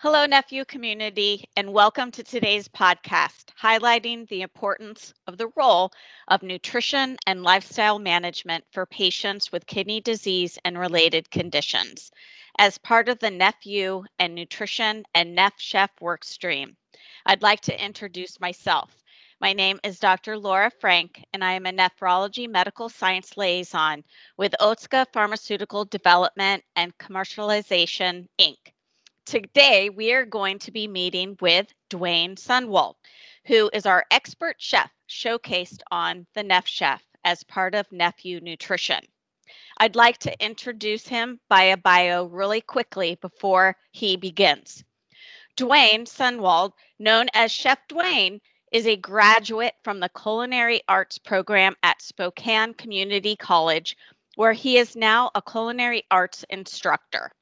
Hello, NephU community, and welcome to today's podcast highlighting the importance of the role of nutrition and lifestyle management for patients with kidney disease and related conditions as part of the NephU and nutrition and NephChef work stream. I'd like to introduce myself. My name is Dr. Laura Frank, and I am a nephrology medical science liaison with Otsuka Pharmaceutical Development and Commercialization, Inc. Today, we are going to be meeting with Duane Sunwold, who is our expert chef showcased on the NephChef as part of NephU Nutrition. I'd like to introduce him by a bio really quickly before he begins. Duane Sunwold, known as Chef Duane, is a graduate from the Culinary Arts program at Spokane Community College, where he is now a culinary arts instructor.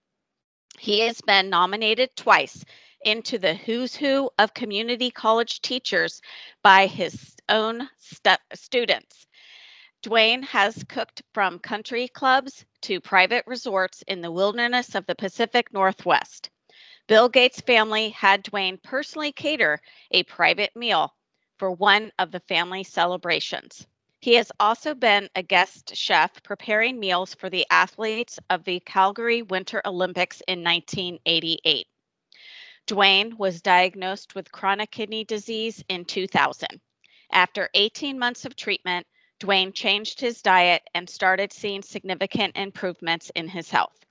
He has been nominated twice into the Who's Who of Community College Teachers by his own stu- students. Duane has cooked from country clubs to private resorts in the wilderness of the Pacific Northwest. Bill Gates' family had Duane personally cater a private meal for one of the family celebrations. He has also been a guest chef preparing meals for the athletes of the Calgary Winter Olympics in 1988. Duane was diagnosed with chronic kidney disease in 2000. After 18 months of treatment, Duane changed his diet and started seeing significant improvements in his health.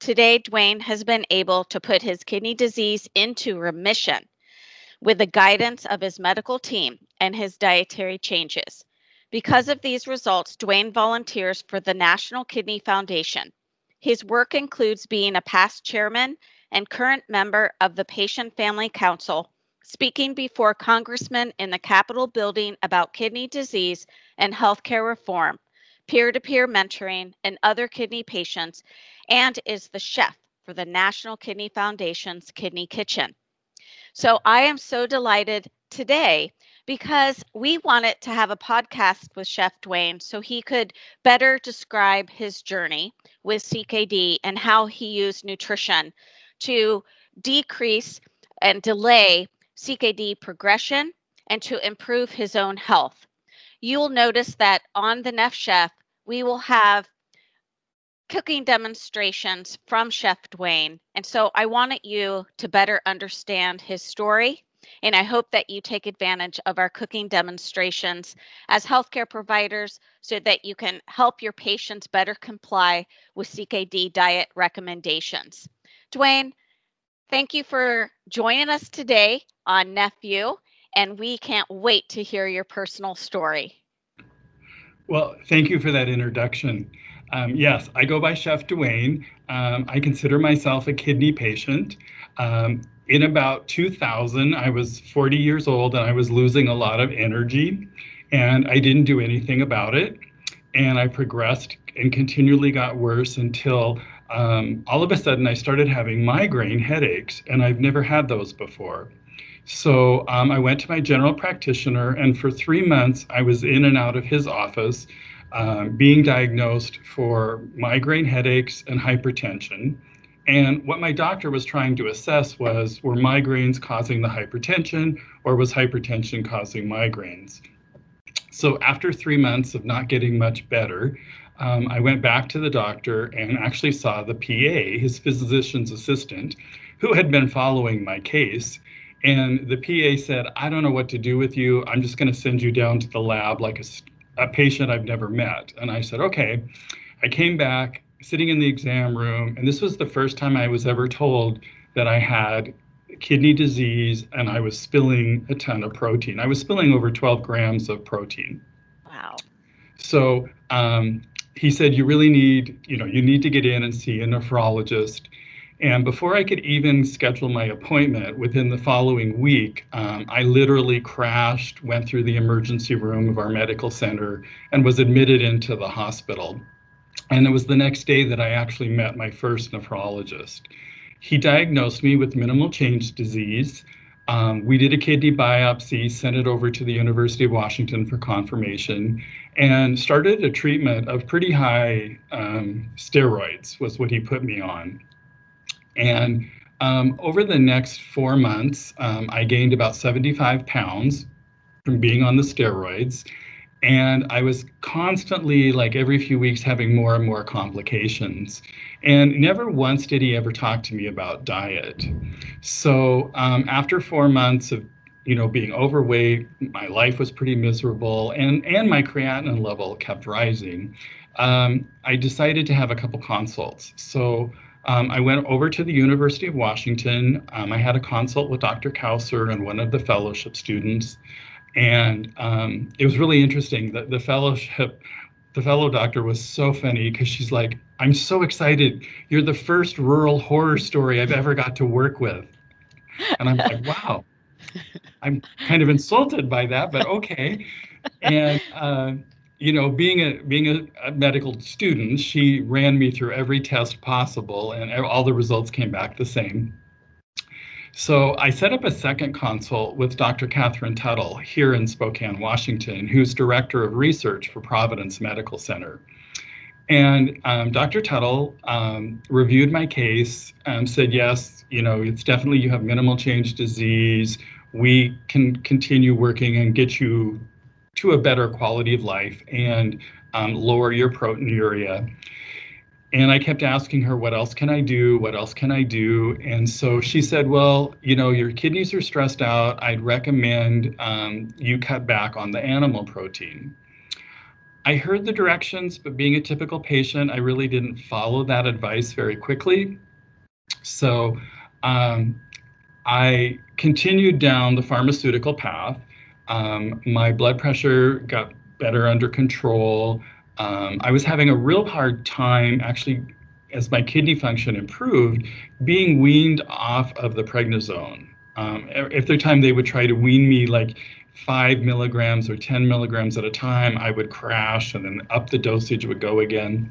Today, Duane has been able to put his kidney disease into remission with the guidance of his medical team and his dietary changes. Because of these results, Duane volunteers for the National Kidney Foundation. His work includes being a past chairman and current member of the Patient Family Council, speaking before congressmen in the Capitol building about kidney disease and healthcare reform, peer to peer mentoring, and other kidney patients, and is the chef for the National Kidney Foundation's Kidney Kitchen. So I am so delighted today because we wanted to have a podcast with Chef Duane so he could better describe his journey with CKD and how he used nutrition to decrease and delay CKD progression and to improve his own health. You'll notice that on the NephChef, we will have cooking demonstrations from Chef Duane. And so I wanted you to better understand his story and I hope that you take advantage of our cooking demonstrations as healthcare providers so that you can help your patients better comply with CKD diet recommendations. Duane, thank you for joining us today on NephU, and we can't wait to hear your personal story. Well, thank you for that introduction. Um, yes, I go by Chef Duane. Um, I consider myself a kidney patient. Um, in about 2000, I was 40 years old and I was losing a lot of energy, and I didn't do anything about it. And I progressed and continually got worse until um, all of a sudden I started having migraine headaches, and I've never had those before. So um, I went to my general practitioner, and for three months I was in and out of his office, um, being diagnosed for migraine headaches and hypertension. And what my doctor was trying to assess was were migraines causing the hypertension or was hypertension causing migraines? So after three months of not getting much better, um, I went back to the doctor and actually saw the PA, his physician's assistant, who had been following my case. And the PA said, I don't know what to do with you. I'm just going to send you down to the lab like a, a patient I've never met. And I said, okay. I came back sitting in the exam room, and this was the first time I was ever told that I had kidney disease and I was spilling a ton of protein. I was spilling over 12 grams of protein. Wow. So um, he said, You really need, you know, you need to get in and see a nephrologist. And before I could even schedule my appointment within the following week, um, I literally crashed, went through the emergency room of our medical center, and was admitted into the hospital. And it was the next day that I actually met my first nephrologist. He diagnosed me with minimal change disease. Um, we did a kidney biopsy, sent it over to the University of Washington for confirmation, and started a treatment of pretty high um, steroids, was what he put me on. And Um, over the next four months, um, I gained about 75 pounds from being on the steroids. And I was constantly, like every few weeks, having more and more complications. And never once did he ever talk to me about diet. So um, after four months of you know being overweight my life was pretty miserable and and my creatinine level kept rising um, i decided to have a couple consults so um, I went over to the University of Washington. Um, I had a consult with Dr. Kauser and one of the fellowship students. And um, it was really interesting. that the fellowship, the fellow doctor was so funny because she's like, I'm so excited. You're the first rural horror story I've ever got to work with. And I'm like, wow. I'm kind of insulted by that, but okay. And uh, you know, being a being a, a, medical student, she ran me through every test possible, and all the results came back the same. So I set up a second consult with Dr. Katherine Tuttle here in Spokane, Washington, who's director of research for Providence Medical Center. And um, Dr. Tuttle um, reviewed my case and said, yes, you know, it's definitely you have minimal change disease. We can continue working and get you to a better quality of life and um, lower your proteinuria. And I kept asking her, what else can I do? What else can I do? And so she said, well, you know, your kidneys are stressed out. I'd recommend um, you cut back on the animal protein. I heard the directions, but being a typical patient, I really didn't follow that advice very quickly. So um, I continued down the pharmaceutical path um, my blood pressure got better under control. Um, I was having a real hard time actually, as my kidney function improved, being weaned off of the prednisone. Um, every time they would try to wean me like five milligrams or 10 milligrams at a time, I would crash and then up the dosage would go again.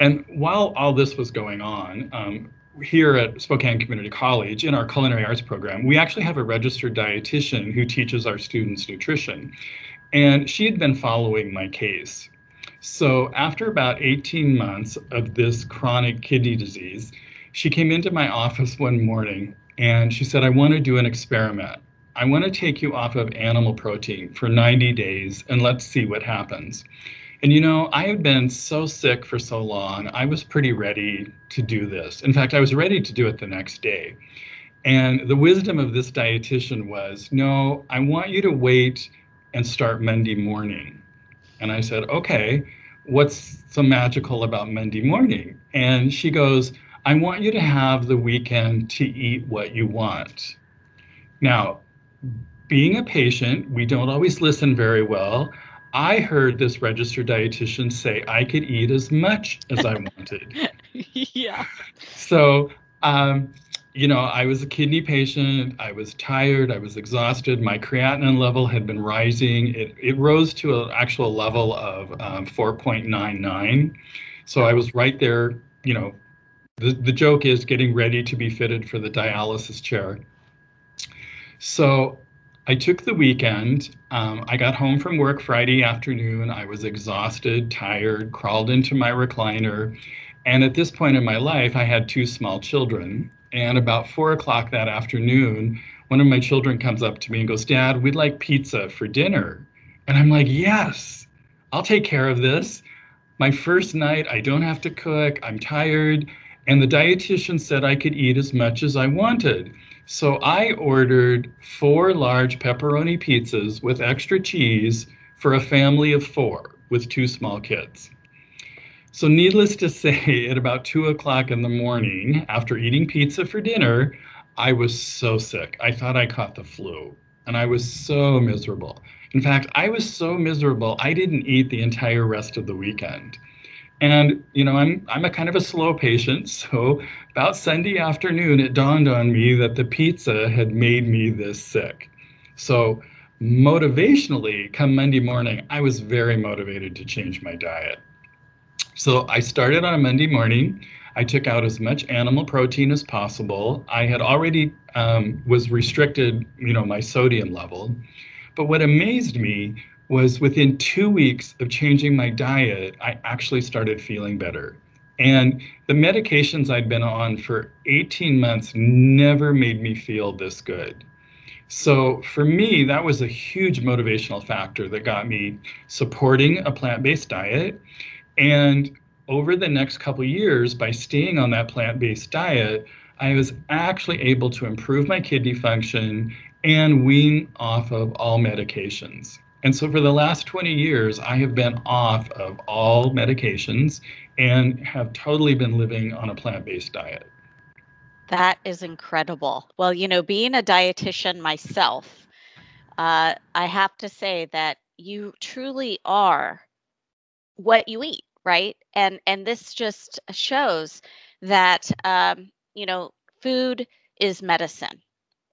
And while all this was going on, um, here at Spokane Community College in our culinary arts program, we actually have a registered dietitian who teaches our students nutrition. And she had been following my case. So after about 18 months of this chronic kidney disease, she came into my office one morning and she said, I want to do an experiment. I want to take you off of animal protein for 90 days and let's see what happens. And you know, I had been so sick for so long, I was pretty ready to do this. In fact, I was ready to do it the next day. And the wisdom of this dietitian was no, I want you to wait and start Monday morning. And I said, okay, what's so magical about Monday morning? And she goes, I want you to have the weekend to eat what you want. Now, being a patient, we don't always listen very well. I heard this registered dietitian say I could eat as much as I wanted. yeah. So, um, you know, I was a kidney patient. I was tired. I was exhausted. My creatinine level had been rising. It, it rose to an actual level of um, 4.99. So I was right there, you know, the, the joke is getting ready to be fitted for the dialysis chair. So I took the weekend. Um, I got home from work Friday afternoon. I was exhausted, tired, crawled into my recliner. And at this point in my life, I had two small children. And about four o'clock that afternoon, one of my children comes up to me and goes, Dad, we'd like pizza for dinner. And I'm like, Yes, I'll take care of this. My first night, I don't have to cook, I'm tired. And the dietitian said I could eat as much as I wanted. So I ordered four large pepperoni pizzas with extra cheese for a family of four with two small kids. So, needless to say, at about two o'clock in the morning, after eating pizza for dinner, I was so sick. I thought I caught the flu and I was so miserable. In fact, I was so miserable, I didn't eat the entire rest of the weekend. And you know, I'm I'm a kind of a slow patient, so about Sunday afternoon, it dawned on me that the pizza had made me this sick. So motivationally, come Monday morning, I was very motivated to change my diet. So I started on a Monday morning. I took out as much animal protein as possible. I had already um, was restricted, you know, my sodium level. But what amazed me was within two weeks of changing my diet, I actually started feeling better. And the medications I'd been on for 18 months never made me feel this good. So for me, that was a huge motivational factor that got me supporting a plant based diet. And over the next couple years, by staying on that plant based diet, I was actually able to improve my kidney function and wean off of all medications. And so for the last 20 years, I have been off of all medications and have totally been living on a plant based diet. That is incredible. Well, you know, being a dietitian myself, uh, I have to say that you truly are what you eat, right? And and this just shows that um, you know food is medicine,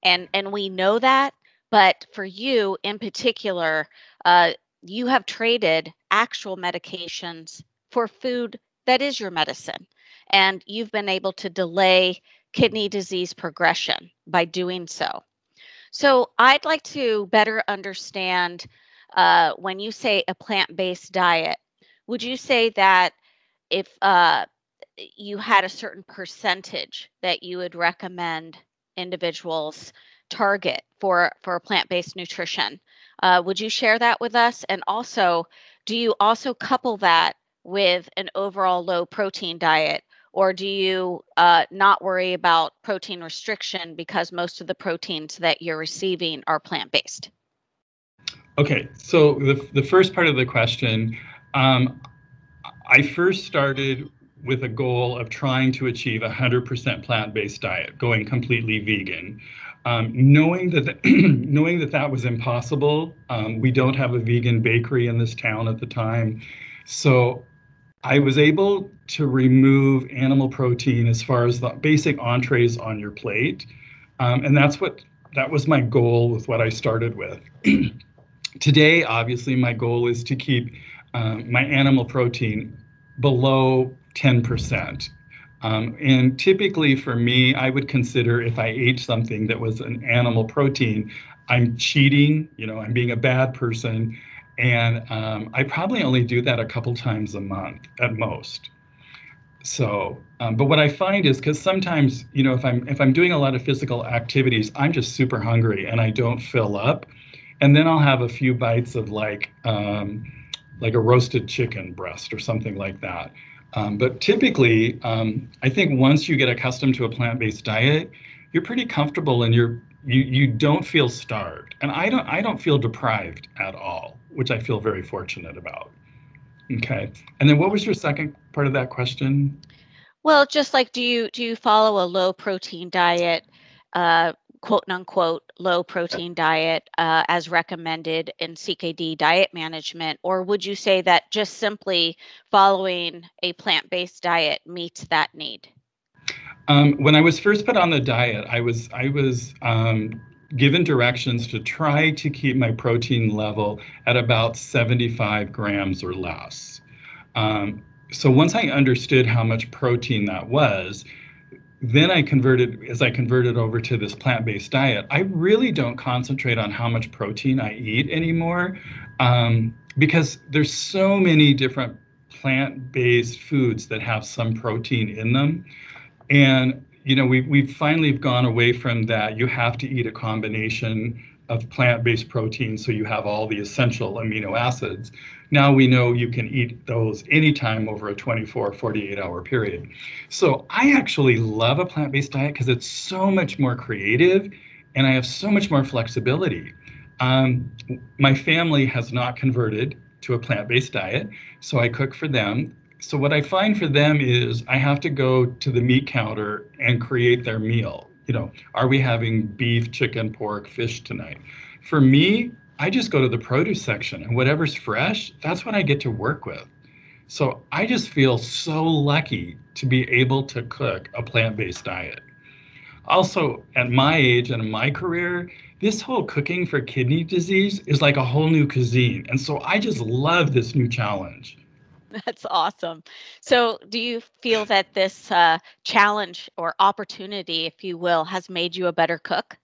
and and we know that. But for you in particular, uh, you have traded actual medications for food that is your medicine, and you've been able to delay kidney disease progression by doing so. So, I'd like to better understand uh, when you say a plant based diet, would you say that if uh, you had a certain percentage that you would recommend individuals target for, for plant based nutrition? Uh, would you share that with us? And also, do you also couple that with an overall low protein diet or do you uh, not worry about protein restriction because most of the proteins that you're receiving are plant based? Okay, so the, the first part of the question, um, I first started with a goal of trying to achieve a 100% plant-based diet, going completely vegan. Um, knowing that knowing that that was impossible, um, we don't have a vegan bakery in this town at the time, so I was able to remove animal protein as far as the basic entrees on your plate, um, and that's what that was my goal with what I started with. Today, obviously, my goal is to keep um, my animal protein below 10%. Um, and typically for me, I would consider if I ate something that was an animal protein, I'm cheating, you know, I'm being a bad person and um, I probably only do that a couple times a month at most. So, um, but what I find is because sometimes, you know, if I'm if I'm doing a lot of physical activities, I'm just super hungry and I don't fill up, and then I'll have a few bites of like um, like a roasted chicken breast or something like that. Um, but typically, um, I think once you get accustomed to a plant-based diet, you're pretty comfortable and you're you you don't feel starved, and I don't I don't feel deprived at all which I feel very fortunate about. Okay. And then what was your second part of that question? Well, just like do you do you follow a low protein diet, uh, quote unquote low protein diet uh, as recommended in CKD diet management, or would you say that just simply following a plant based diet meets that need? Um, when I was first put on the diet, I was I was um, given directions to try to keep my protein level at about 75 grams or less. Um, so once I understood how much protein that was, then I converted, as I converted over to this plant based diet, I really don't concentrate on how much protein I eat anymore um, because there's so many different plant based foods that have some protein in them. And you know, we, we've finally gone away from that. You have to eat a combination of plant-based proteins so you have all the essential amino acids. Now we know you can eat those anytime over a 24, 48 hour period. So I actually love a plant-based diet because it's so much more creative and I have so much more flexibility. Um, my family has not converted to a plant-based diet, so I cook for them so what I find for them is I have to go to the meat counter and create their meal. You know, are we having beef, chicken, pork, fish tonight? For me, I just go to the produce section and whatever's fresh, that's what I get to work with. So I just feel so lucky to be able to cook a plant-based diet. Also, at my age and in my career, this whole cooking for kidney disease is like a whole new cuisine. And so I just love this new challenge. That's awesome. So, do you feel that this uh, challenge or opportunity, if you will, has made you a better cook?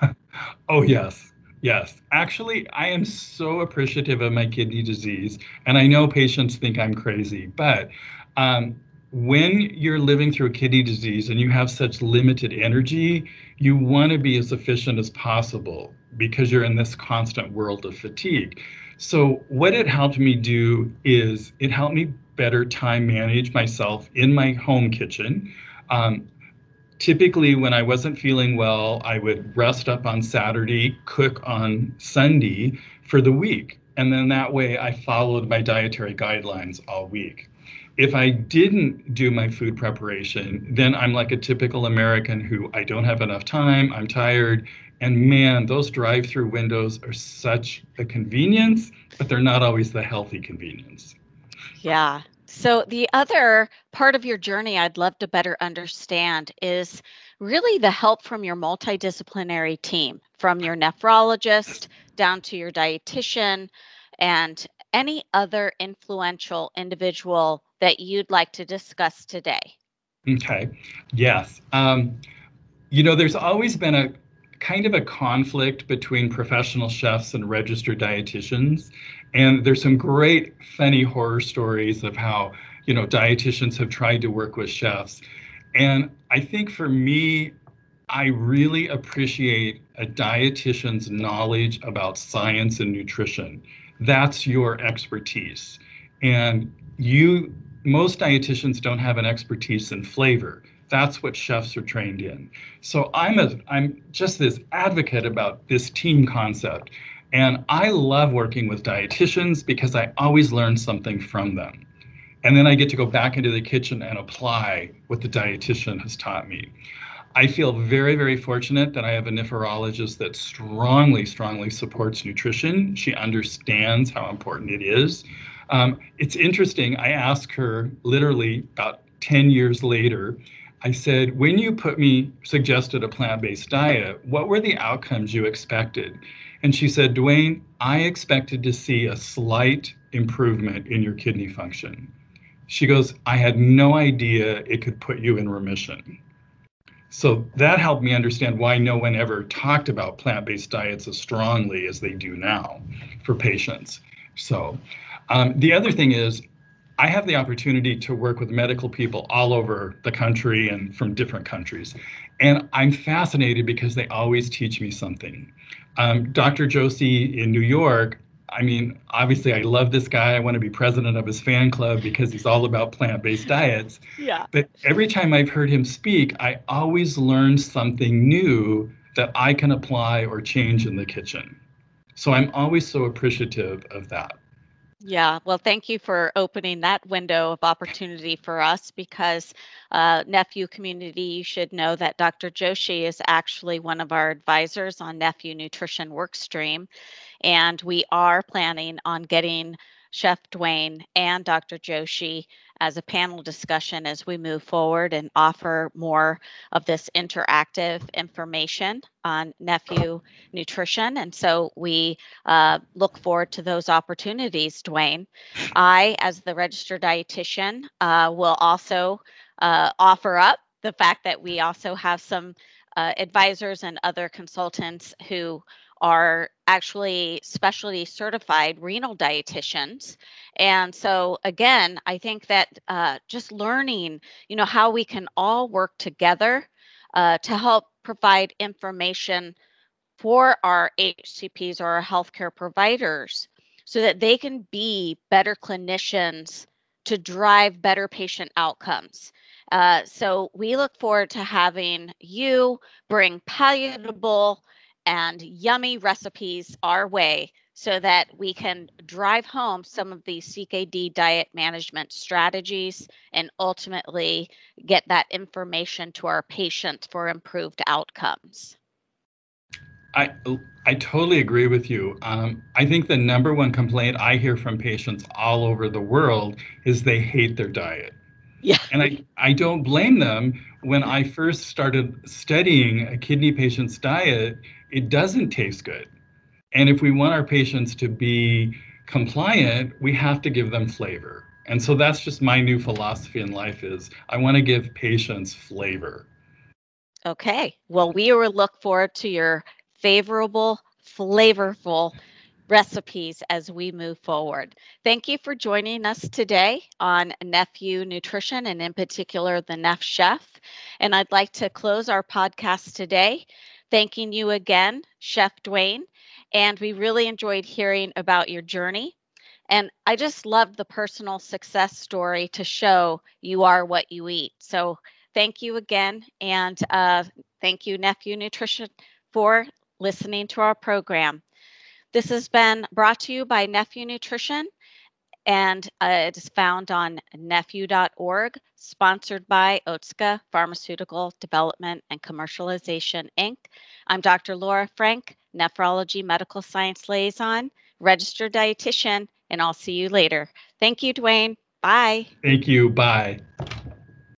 oh, yes. Yes. Actually, I am so appreciative of my kidney disease. And I know patients think I'm crazy, but um, when you're living through a kidney disease and you have such limited energy, you want to be as efficient as possible because you're in this constant world of fatigue. So, what it helped me do is it helped me better time manage myself in my home kitchen. Um, typically, when I wasn't feeling well, I would rest up on Saturday, cook on Sunday for the week. And then that way I followed my dietary guidelines all week if I didn't do my food preparation, then I'm like a typical American who I don't have enough time, I'm tired. And man, those drive through windows are such a convenience, but they're not always the healthy convenience. Yeah. So, the other part of your journey I'd love to better understand is really the help from your multidisciplinary team, from your nephrologist down to your dietitian and any other influential individual that you'd like to discuss today? Okay, yes. Um, you know, there's always been a kind of a conflict between professional chefs and registered dietitians. And there's some great funny horror stories of how, you know, dietitians have tried to work with chefs. And I think for me, I really appreciate a dietitian's knowledge about science and nutrition. That's your expertise. And you most dietitians don't have an expertise in flavor. That's what chefs are trained in. So I'm a I'm just this advocate about this team concept. And I love working with dietitians because I always learn something from them. And then I get to go back into the kitchen and apply what the dietitian has taught me. I feel very, very fortunate that I have a nephrologist that strongly, strongly supports nutrition. She understands how important it is. Um, it's interesting. I asked her literally about 10 years later. I said, when you put me, suggested a plant based diet, what were the outcomes you expected? And she said, Duane, I expected to see a slight improvement in your kidney function. She goes, I had no idea it could put you in remission. So that helped me understand why no one ever talked about plant based diets as strongly as they do now for patients. So, um, the other thing is, I have the opportunity to work with medical people all over the country and from different countries. And I'm fascinated because they always teach me something. Um, Dr. Joshi in New York, I mean, obviously, I love this guy. I want to be president of his fan club because he's all about plant based diets. Yeah. But every time I've heard him speak, I always learn something new that I can apply or change in the kitchen. So I'm always so appreciative of that. Yeah, well, thank you for opening that window of opportunity for us because uh, NephU community, you should know that Dr. Joshi is actually one of our advisors on NephU Nutrition Workstream. And we are planning on getting Chef Duane and Dr. Joshi as a panel discussion as we move forward and offer more of this interactive information on NephU nutrition. And so we uh, look forward to those opportunities, Duane. I, as the registered dietitian, uh, will also uh, offer up the fact that we also have some uh, advisors and other consultants who are actually specialty certified renal dietitians. And so, again, I think that uh, just learning, you know, how we can all work together uh, to help provide information for our HCPs or our healthcare providers so that they can be better clinicians to drive better patient outcomes. Uh, so we look forward to having you bring palatable and yummy recipes our way so that we can drive home some of these CKD diet management strategies and ultimately get that information to our patients for improved outcomes. I I totally agree with you. Um, I think the number one complaint I hear from patients all over the world is they hate their diet. Yeah. And I, I don't blame them. When I first started studying a kidney patient's diet, it doesn't taste good. And if we want our patients to be compliant, we have to give them flavor. And so that's just my new philosophy in life is I want to give patients flavor. Okay. Well, we will look forward to your favorable, flavorful recipes as we move forward. Thank you for joining us today on NephU Nutrition and in particular the NephChef. And I'd like to close our podcast today thanking you again, Chef Duane. And we really enjoyed hearing about your journey. And I just love the personal success story to show you are what you eat. So thank you again. And uh, thank you, NephU Nutrition, for listening to our program. This has been brought to you by NephU Nutrition and uh, it is found on nephu.org, sponsored by Otsuka Pharmaceutical Development and Commercialization, Inc. I'm Dr. Laura Frank, Nephrology Medical Science Liaison, registered dietitian, and I'll see you later. Thank you, Duane. Bye. Thank you. Bye.